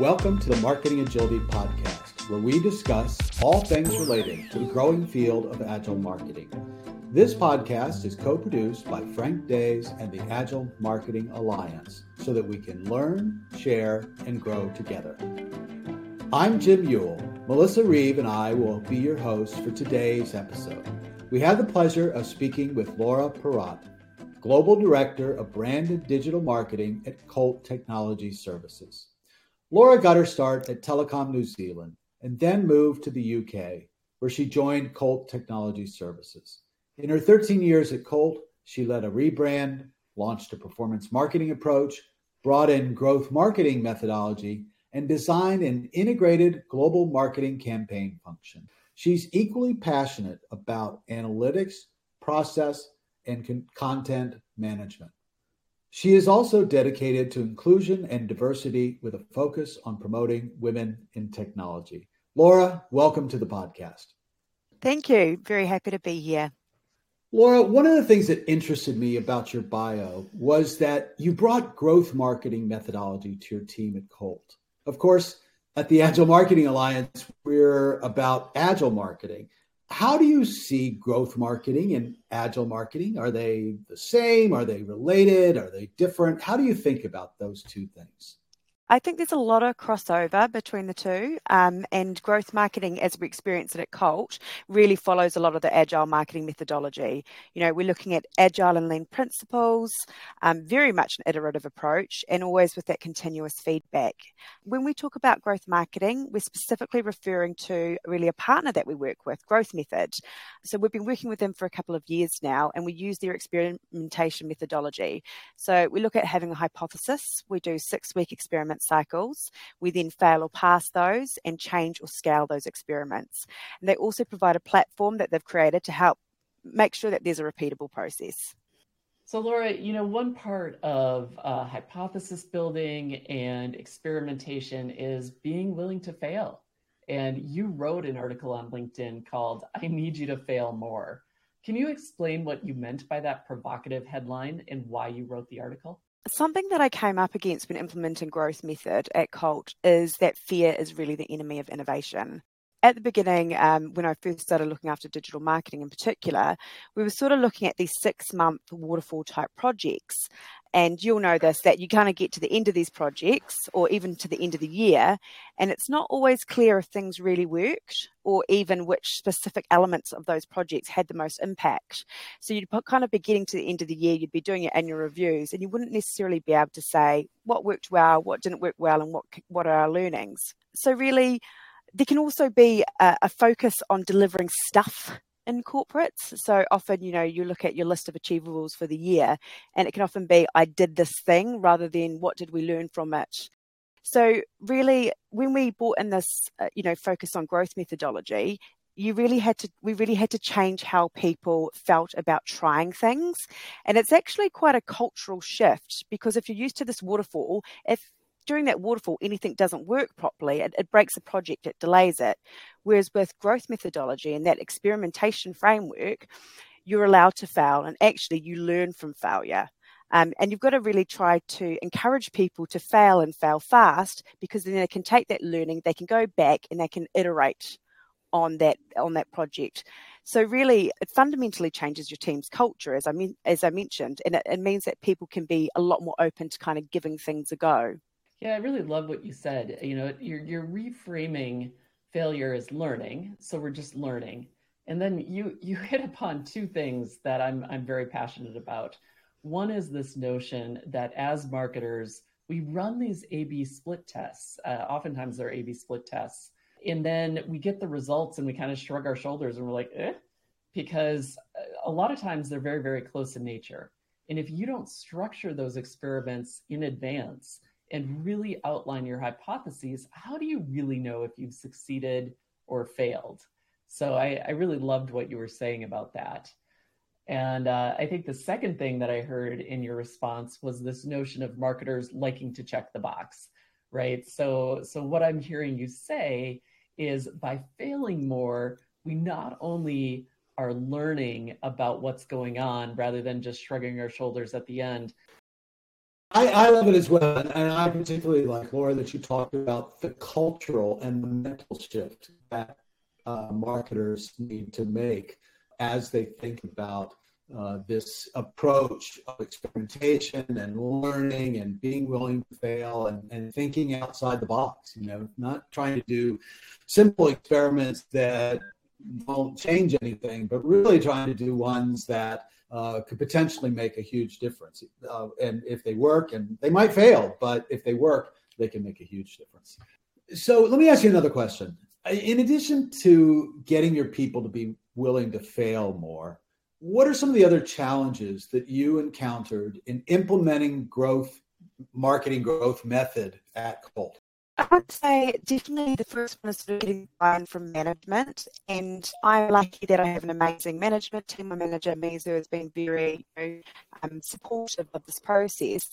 Welcome to the Marketing Agility Podcast, where we discuss all things related to the growing field of agile marketing. This podcast is co produced by Frank Days and the Agile Marketing Alliance so that we can learn, share, and grow together. I'm Jim Ewel. Melissa Reeve and I will be your hosts for today's episode. We have the pleasure of speaking with Laura Perrott, Global Director of Brand and Digital Marketing at Colt Technology Services. Laura got her start at Telecom New Zealand and then moved to the UK, where she joined Colt Technology Services. In her 13 years at Colt, she led a rebrand, launched a performance marketing approach, brought in growth marketing methodology, and designed an integrated global marketing campaign function. She's equally passionate about analytics, process, and con- content management. She is also dedicated to inclusion and diversity with a focus on promoting women in technology. Laura, welcome to the podcast. Thank you. Very happy to be here. Laura, one of the things that interested me about your bio was that you brought growth marketing methodology to your team at Colt. Of course, at the Agile Marketing Alliance, we're about agile marketing. How do you see growth marketing and agile marketing? Are they the same? Are they related? Are they different? How do you think about those two things? I think there's a lot of crossover between the two, um, and growth marketing, as we experience it at Colt, really follows a lot of the agile marketing methodology. You know, we're looking at agile and lean principles, um, very much an iterative approach, and always with that continuous feedback. When we talk about growth marketing, we're specifically referring to really a partner that we work with, Growth Method. So we've been working with them for a couple of years now, and we use their experimentation methodology. So we look at having a hypothesis. We do six week experiments experiment cycles. We then fail or pass those and change or scale those experiments. And they also provide a platform that they've created to help make sure that there's a repeatable process. So, Laura, you know, one part of uh, hypothesis building and experimentation is being willing to fail. And you wrote an article on LinkedIn called I Need You to Fail More. Can you explain what you meant by that provocative headline and why you wrote the article? Something that I came up against when implementing growth method at Colt is that fear is really the enemy of innovation. At the beginning, um, when I first started looking after digital marketing in particular, we were sort of looking at these six month waterfall type projects. And you'll know this that you kind of get to the end of these projects or even to the end of the year, and it's not always clear if things really worked or even which specific elements of those projects had the most impact. So you'd kind of be getting to the end of the year, you'd be doing your annual reviews, and you wouldn't necessarily be able to say what worked well, what didn't work well, and what what are our learnings. So really, there can also be a, a focus on delivering stuff in corporates. So often, you know, you look at your list of achievables for the year, and it can often be, I did this thing rather than what did we learn from it. So, really, when we brought in this, uh, you know, focus on growth methodology, you really had to we really had to change how people felt about trying things and it's actually quite a cultural shift because if you're used to this waterfall if during that waterfall anything doesn't work properly, it, it breaks the project, it delays it. Whereas with growth methodology and that experimentation framework, you're allowed to fail and actually you learn from failure. Um, and you've got to really try to encourage people to fail and fail fast because then they can take that learning, they can go back and they can iterate on that on that project. So really, it fundamentally changes your team's culture, as I mean, as I mentioned, and it, it means that people can be a lot more open to kind of giving things a go. Yeah, I really love what you said. You know, you're you're reframing failure as learning, so we're just learning. And then you you hit upon two things that I'm I'm very passionate about. One is this notion that as marketers, we run these A/B split tests. Uh, oftentimes they're A/B split tests, and then we get the results and we kind of shrug our shoulders and we're like, eh, because a lot of times they're very very close in nature. And if you don't structure those experiments in advance, and really outline your hypotheses, how do you really know if you've succeeded or failed? So I, I really loved what you were saying about that. And uh, I think the second thing that I heard in your response was this notion of marketers liking to check the box, right? So, so what I'm hearing you say is by failing more, we not only are learning about what's going on rather than just shrugging our shoulders at the end, I, I love it as well. And I particularly like, Laura, that you talked about the cultural and the mental shift that uh, marketers need to make as they think about uh, this approach of experimentation and learning and being willing to fail and, and thinking outside the box, you know, not trying to do simple experiments that won't change anything, but really trying to do ones that uh, could potentially make a huge difference. Uh, and if they work, and they might fail, but if they work, they can make a huge difference. So let me ask you another question. In addition to getting your people to be willing to fail more, what are some of the other challenges that you encountered in implementing growth marketing growth method at Colt? I would say definitely the first one is sort of getting buy-in from management. And I'm lucky that I have an amazing management team. My manager, Mizu, has been very you know, um, supportive of this process.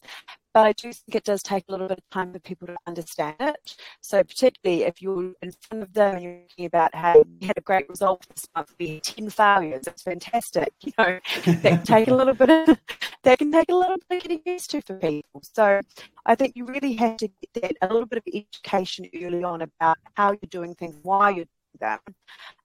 But I do think it does take a little bit of time for people to understand it. So particularly if you're in front of them and you're talking about, hey, you had a great result this month, we had 10 failures, it's fantastic. You know, that can take a little bit of, that can take a little bit of getting used to for people. So I think you really have to get that a little bit of education early on about how you're doing things, why you're doing them.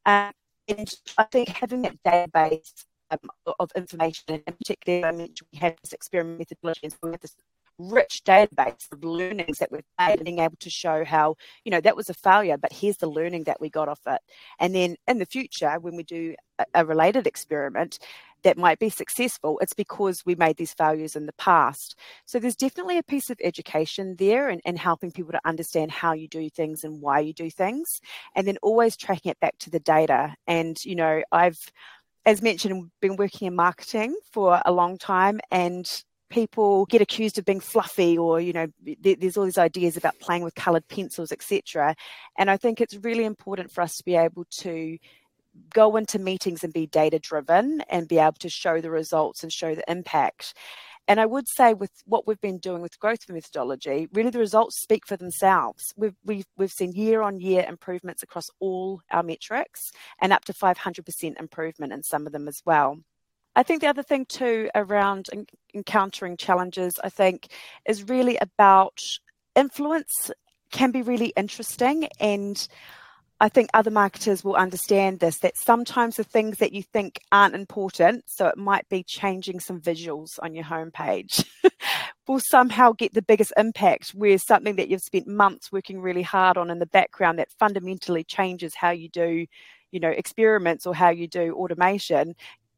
Um, and I think having that database um, of information, and particularly I mentioned we have this experiment methodology, and so we this rich database of learnings that we've made, being able to show how, you know, that was a failure, but here's the learning that we got off it. And then in the future, when we do a, related experiment, that might be successful, it's because we made these failures in the past. So there's definitely a piece of education there and, and helping people to understand how you do things and why you do things. And then always tracking it back to the data. And, you know, I've, as mentioned, been working in marketing for a long time and people get accused of being fluffy or you know there's all these ideas about playing with colored pencils etc and i think it's really important for us to be able to go into meetings and be data driven and be able to show the results and show the impact and I would say with what we've been doing with growth methodology, really the results speak for themselves. We've, we've, we've seen year on year improvements across all our metrics and up to 500% improvement in some of them as well. I think the other thing too around encountering challenges, I think, is really about influence can be really interesting and I think other marketers will understand this that sometimes the things that you think aren't important, so it might be changing some visuals on your homepage, will somehow get the biggest impact. Where something that you've spent months working really hard on in the background that fundamentally changes how you do, you know, experiments or how you do automation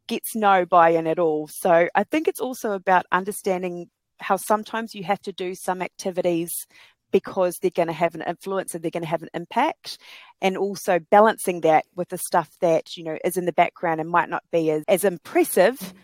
gets no buy in at all. So I think it's also about understanding how sometimes you have to do some activities because they're going to have an influence and they're going to have an impact and also balancing that with the stuff that you know is in the background and might not be as, as impressive mm-hmm.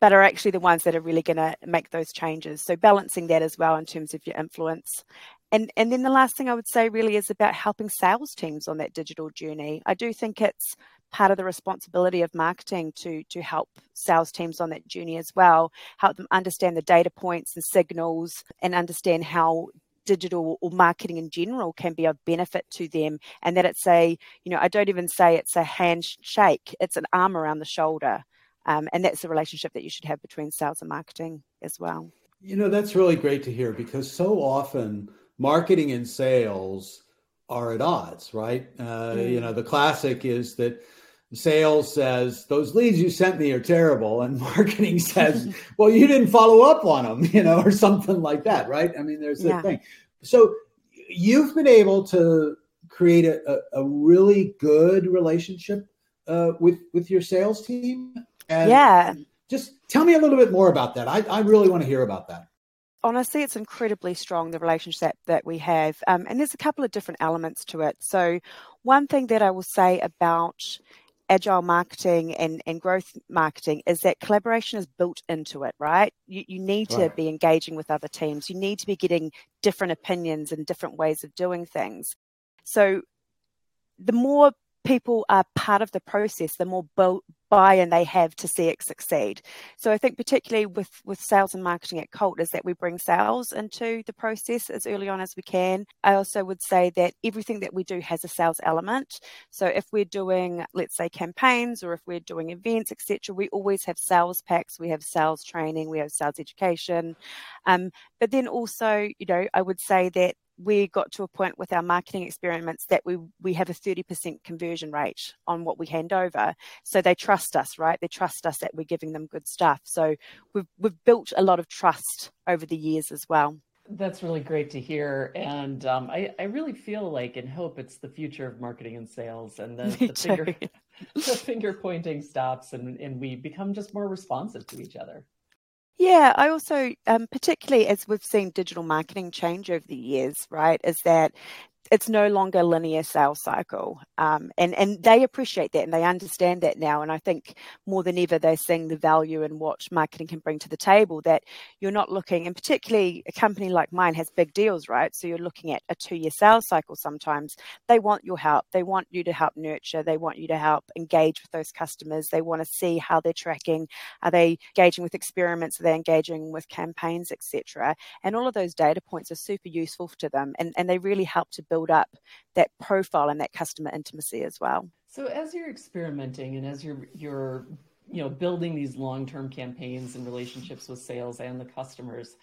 but are actually the ones that are really going to make those changes. So balancing that as well in terms of your influence. And and then the last thing i would say really is about helping sales teams on that digital journey. I do think it's part of the responsibility of marketing to to help sales teams on that journey as well help them understand the data points and signals and understand how digital or marketing in general can be of benefit to them and that it's a you know i don't even say it's a handshake it's an arm around the shoulder um, and that's the relationship that you should have between sales and marketing as well you know that's really great to hear because so often marketing and sales are at odds right uh, mm. you know the classic is that sales says those leads you sent me are terrible and marketing says well you didn't follow up on them you know or something like that right i mean there's yeah. thing so you've been able to create a, a, a really good relationship uh, with with your sales team and yeah just tell me a little bit more about that i, I really want to hear about that honestly, it's incredibly strong, the relationship that we have. Um, and there's a couple of different elements to it. So, one thing that I will say about agile marketing and, and growth marketing is that collaboration is built into it, right? You, you need right. to be engaging with other teams. You need to be getting different opinions and different ways of doing things. So the more people are part of the process, the more buy-in they have to see it succeed. So I think particularly with with sales and marketing at Colt is that we bring sales into the process as early on as we can. I also would say that everything that we do has a sales element. So if we're doing let's say campaigns or if we're doing events etc, we always have sales packs, we have sales training, we have sales education. Um, but then also, you know, I would say that we got to a point with our marketing experiments that we we have a 30% conversion rate on what we hand over. So they trust us right? They trust us that we're giving them good stuff. So we've we've built a lot of trust over the years as well. That's really great to hear. And um, I, I really feel like and hope it's the future of marketing and sales and the, the finger the finger pointing stops and, and we become just more responsive to each other yeah, I also, um, particularly as we've seen digital marketing change over the years, right, is that it's no longer linear sales cycle. Um, and, and they appreciate that and they understand that now. And I think more than ever, they're seeing the value in what marketing can bring to the table that you're not looking, and particularly a company like mine has big deals, right? So you're looking at a two year sales cycle sometimes. They want your help. They want you to help nurture. They want you to help engage with those customers. They want to see how they're tracking. Are they engaging with experiments? Are they engaging with campaigns, etc.? And all of those data points are super useful to them and, and they really help to build build up that profile and that customer intimacy as well. So as you're experimenting and as you're you're you know building these long-term campaigns and relationships with sales and the customers,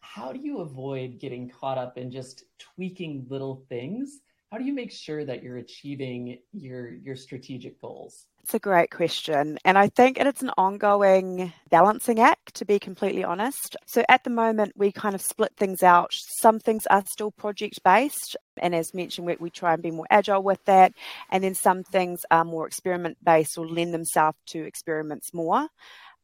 how do you avoid getting caught up in just tweaking little things? How do you make sure that you're achieving your your strategic goals? It's a great question. And I think it's an ongoing balancing act, to be completely honest. So at the moment, we kind of split things out. Some things are still project based. And as mentioned, we, we try and be more agile with that. And then some things are more experiment based or lend themselves to experiments more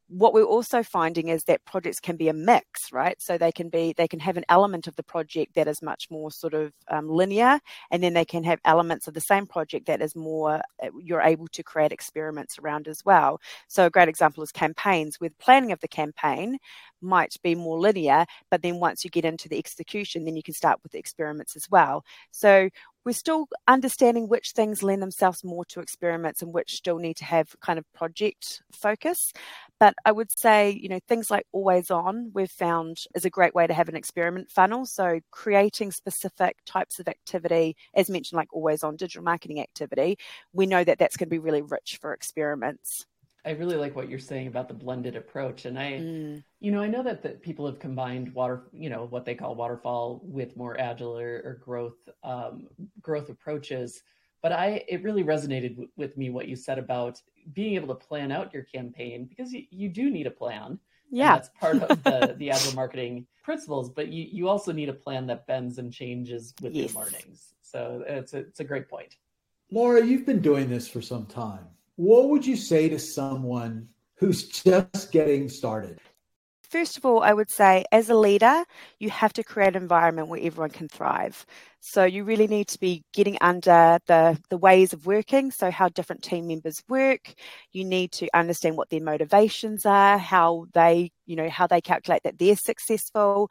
what we're also finding is that projects can be a mix right? So they can be they can have an element of the project that is much more sort of um, linear and then they can have elements of the same project that is more uh, you're able to create experiments around as well. So a great example is campaigns. With planning of the campaign might be more linear but then once you get into the execution then you can start with the experiments as well. So we're still understanding which things lend themselves more to experiments and which still need to have kind of project focus. But I would say, you know, things like always on, we've found is a great way to have an experiment funnel. So creating specific types of activity, as mentioned, like always on digital marketing activity, we know that that's going to be really rich for experiments. I really like what you're saying about the blended approach. And I, mm. you know, I know that, that people have combined water, you know, what they call waterfall with more agile or, or growth, um, growth approaches. But I, it really resonated w- with me what you said about being able to plan out your campaign because you, you do need a plan. Yeah. That's part of the, the agile marketing principles, but you, you also need a plan that bends and changes with yes. your learnings. So it's a, it's a great point. Laura, you've been doing this for some time what would you say to someone who's just getting started? First of all, I would say as a leader, you have to create an environment where everyone can thrive. So you really need to be getting under the, the ways of working, so how different team members work. You need to understand what their motivations are, how they, you know, how they calculate that they're successful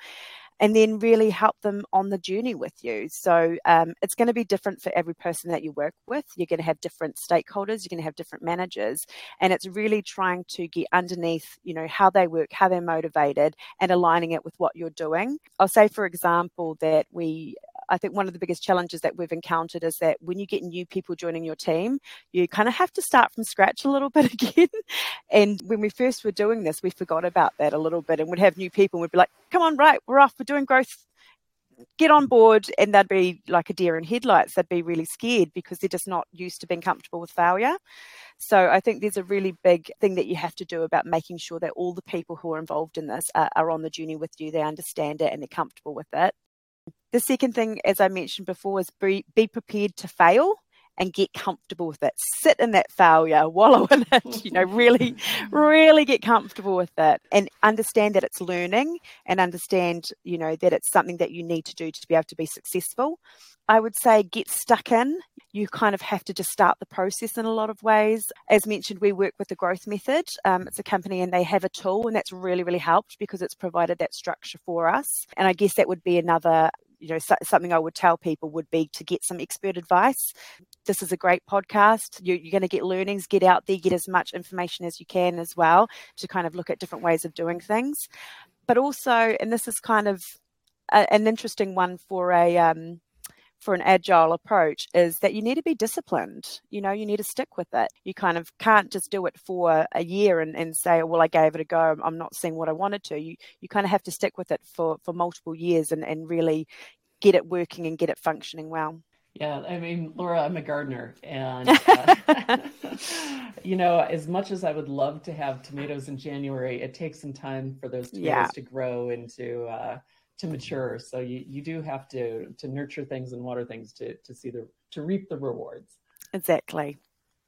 and then really help them on the journey with you. So um, it's going to be different for every person that you work with. You're going to have different stakeholders, you're going to have different managers, and it's really trying to get underneath, you know, how they work, how they're motivated, and aligning it with what you're doing. I'll say, for example, that we I think one of the biggest challenges that we've encountered is that when you get new people joining your team, you kind of have to start from scratch a little bit again. and when we first were doing this, we forgot about that a little bit and would have new people and we'd be like, come on, right, we're off, we're doing growth. Get on board. And they'd be like a deer in headlights. They'd be really scared because they're just not used to being comfortable with failure. So i think there's a really big thing that you have to do about making sure that all the people who are involved in this are, are on the journey with you. They understand it and they're comfortable with it the second thing, as I mentioned before, is be, be prepared to fail and get comfortable with it. Sit in that failure, wallow in it, you know, really, really get comfortable with it and understand that it's learning and understand, you know, that it's something that you need to do to be able to be successful. I would say get stuck in. You kind of have to just start the process in a lot of ways. As mentioned, we work with the growth method. Um, it's a company and they have a tool, and that's really, really helped because it's provided that structure for us. And I guess that would be another you know something i would tell people would be to get some expert advice this is a great podcast. You're, you're going to get learnings, get out there, get as much information as you can as well to kind of look at different ways of doing things. But also, and this is kind of a, an interesting one for a um, for an agile approach is that you need to be disciplined. You know, you need to stick with it. You kind of can't just do it for a year and, and say, well, I gave it a go. I'm not seeing what I wanted to. You you kind of have to stick with it for, for multiple years and, and really get it working and get it functioning well. Yeah, I mean, Laura, I'm a gardener, and uh, you know, as much as I would love to have tomatoes in January, it takes some time for those tomatoes yeah. to grow and to uh, to mature. So you, you do have to to nurture things and water things to to see the to reap the rewards. Exactly.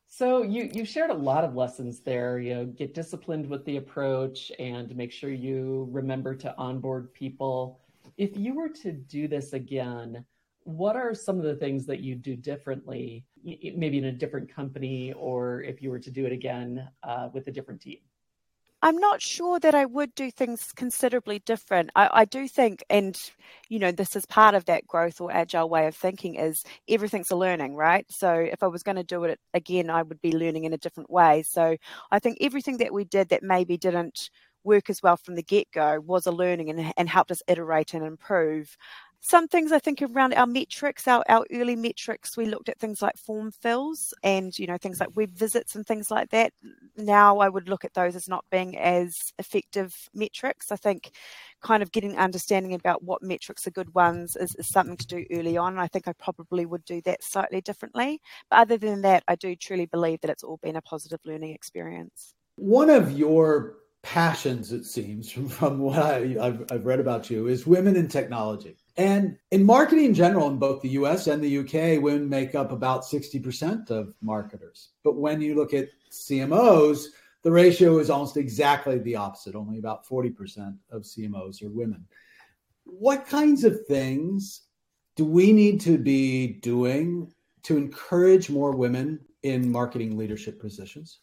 So you you shared a lot of lessons there. You know, get disciplined with the approach and make sure you remember to onboard people. If you were to do this again, what are some of the things that you do differently, maybe in a different company, or if you were to do it again uh, with a different team? I'm not sure that I would do things considerably different. I, I, do think, and you know, this is part of that growth or agile way of thinking is everything's a learning, right? So if I was going to do it again, I would be learning in a different way. So I think everything that we did that maybe didn't work as well from the get go was a learning and, and helped us iterate and improve some things I think around our metrics, our, our early metrics, we looked at things like form fills and, you know, things like web visits and things like that. Now I would look at those as not being as effective metrics. I think kind of getting understanding about what metrics are good ones is, is something to do early on. I think I probably would do that slightly differently. But other than that, I do truly believe that it's all been a positive learning experience. One of your passions, it seems, from, what I, I've read about you, is women in technology. And in marketing in general, in both the US and the UK, women make up about 60% of marketers. But when you look at CMOs, the ratio is almost exactly the opposite. Only about 40% of CMOs are women. What kinds of things do we need to be doing to encourage more women in marketing leadership positions?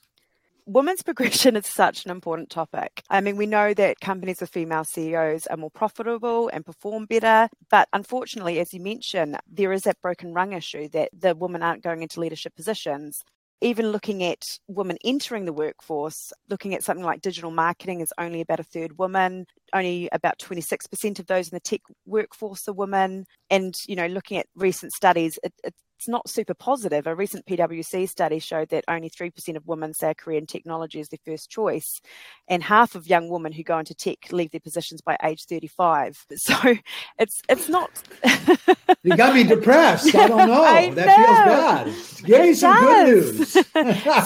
Women's progression is such an important topic. I mean, we know that companies with female CEOs are more profitable and perform better. But unfortunately, as you mentioned, there is that broken rung issue that the women aren't going into leadership positions. Even looking at women entering the workforce, looking at something like digital marketing is only about a third women. Only about 26% of those in the tech workforce are women. And, you know, looking at recent studies, it, it it's not super positive. A recent PwC study showed that only 3% of women say a career in technology is their first choice, and half of young women who go into tech leave their positions by age 35. So it's it's not. you got me depressed. I don't know. I that know. feels bad. Give me some good news.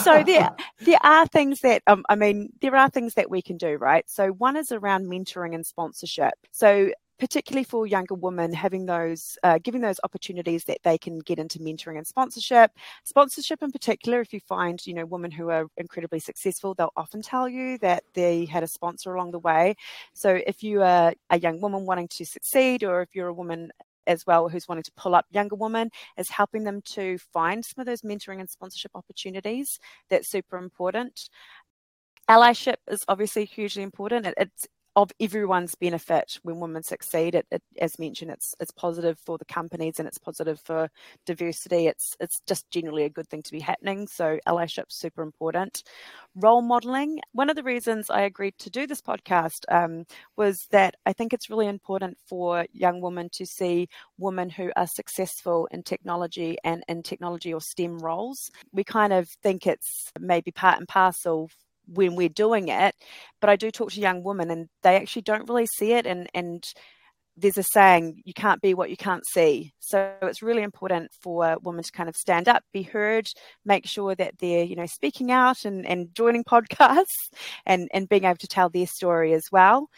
so there there are things that um, I mean there are things that we can do, right? So one is around mentoring and sponsorship. So particularly for younger women, having those, uh, giving those opportunities that they can get into mentoring and sponsorship. Sponsorship, in particular, if you find, you know, women who are incredibly successful, they'll often tell you that they had a sponsor along the way. So if you are a young woman wanting to succeed, or if you're a woman as well who's wanting to pull up younger women is helping them to find some of those mentoring and sponsorship opportunities that's super important allyship is obviously hugely important it, it's of everyone's benefit when women succeed. It, it, as mentioned, it's it's positive for the companies and it's positive for diversity. It's it's just generally a good thing to be happening. So allyship's super important. Role modeling. One of the reasons I agreed to do this podcast um, was that I think it's really important for young women to see women who are successful in technology and in technology or STEM roles. We kind of think it's maybe part and parcel when we're doing it. But I do talk to young women and they actually don't really see it. And, and there's a saying, you can't be what you can't see. So it's really important for women to kind of stand up, be heard, make sure that they're, you know, speaking out and, and joining podcasts and, and being able to tell their story as well.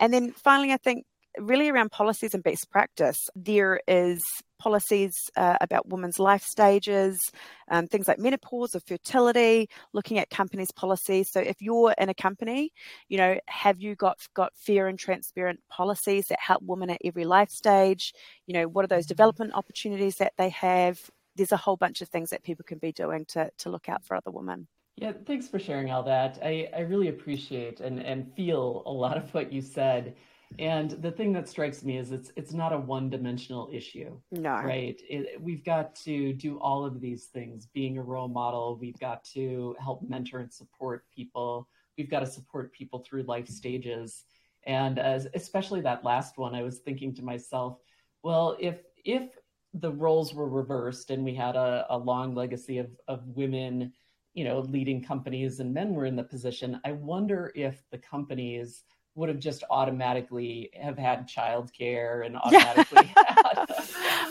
And then finally, I think really around policies and best practice. There is policies uh, about women's life stages, um, things like menopause or fertility, looking at companies' policies. So if you're in a company, you know, have you got got fair and transparent policies that help women at every life stage? You know, what are those mm-hmm. development opportunities that they have? There's a whole bunch of things that people can be doing to to look out for other women. Yeah, thanks for sharing all that. I, I really appreciate and, and feel a lot of what you said And the thing that strikes me is it's it's not a one-dimensional issue. No. Right. It, we've got to do all of these things. Being a role model, we've got to help mentor and support people. We've got to support people through life stages. And as, especially that last one, I was thinking to myself, well, if if the roles were reversed and we had a, a long legacy of, of women, you know, leading companies and men were in the position, I wonder if the companies would have just automatically have had childcare and automatically had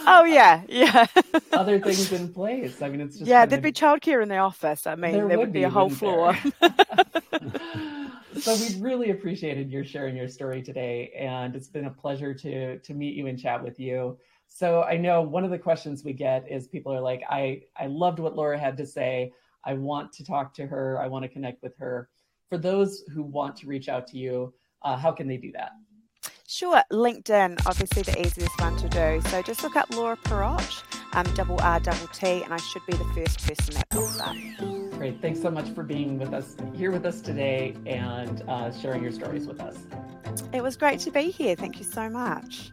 oh yeah yeah. other things in place. I mean it's just yeah there'd of, be childcare in the office. I mean there, there would, be, be a whole floor. So we really appreciated your sharing your story today and it's been a pleasure to to meet you and chat with you. So i know one of the questions we get is people are like i i loved what laura had to say. I want to talk to her. I want to connect with her. For those who want to reach out to you uh, how can they do that? Sure, LinkedIn, obviously the easiest one to do. So just look up Laura Perrott, um, double R, double T, and I should be the first person that pops up. Great. Thanks so much for being with us here with us today and uh, sharing your stories with us. It was great to be here. Thank you so much.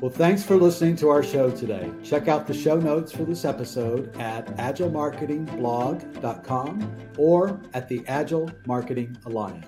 Well, thanks for listening to our show today. Check out the show notes for this episode at agilemarketingblog.com or at the Agile Marketing Alliance.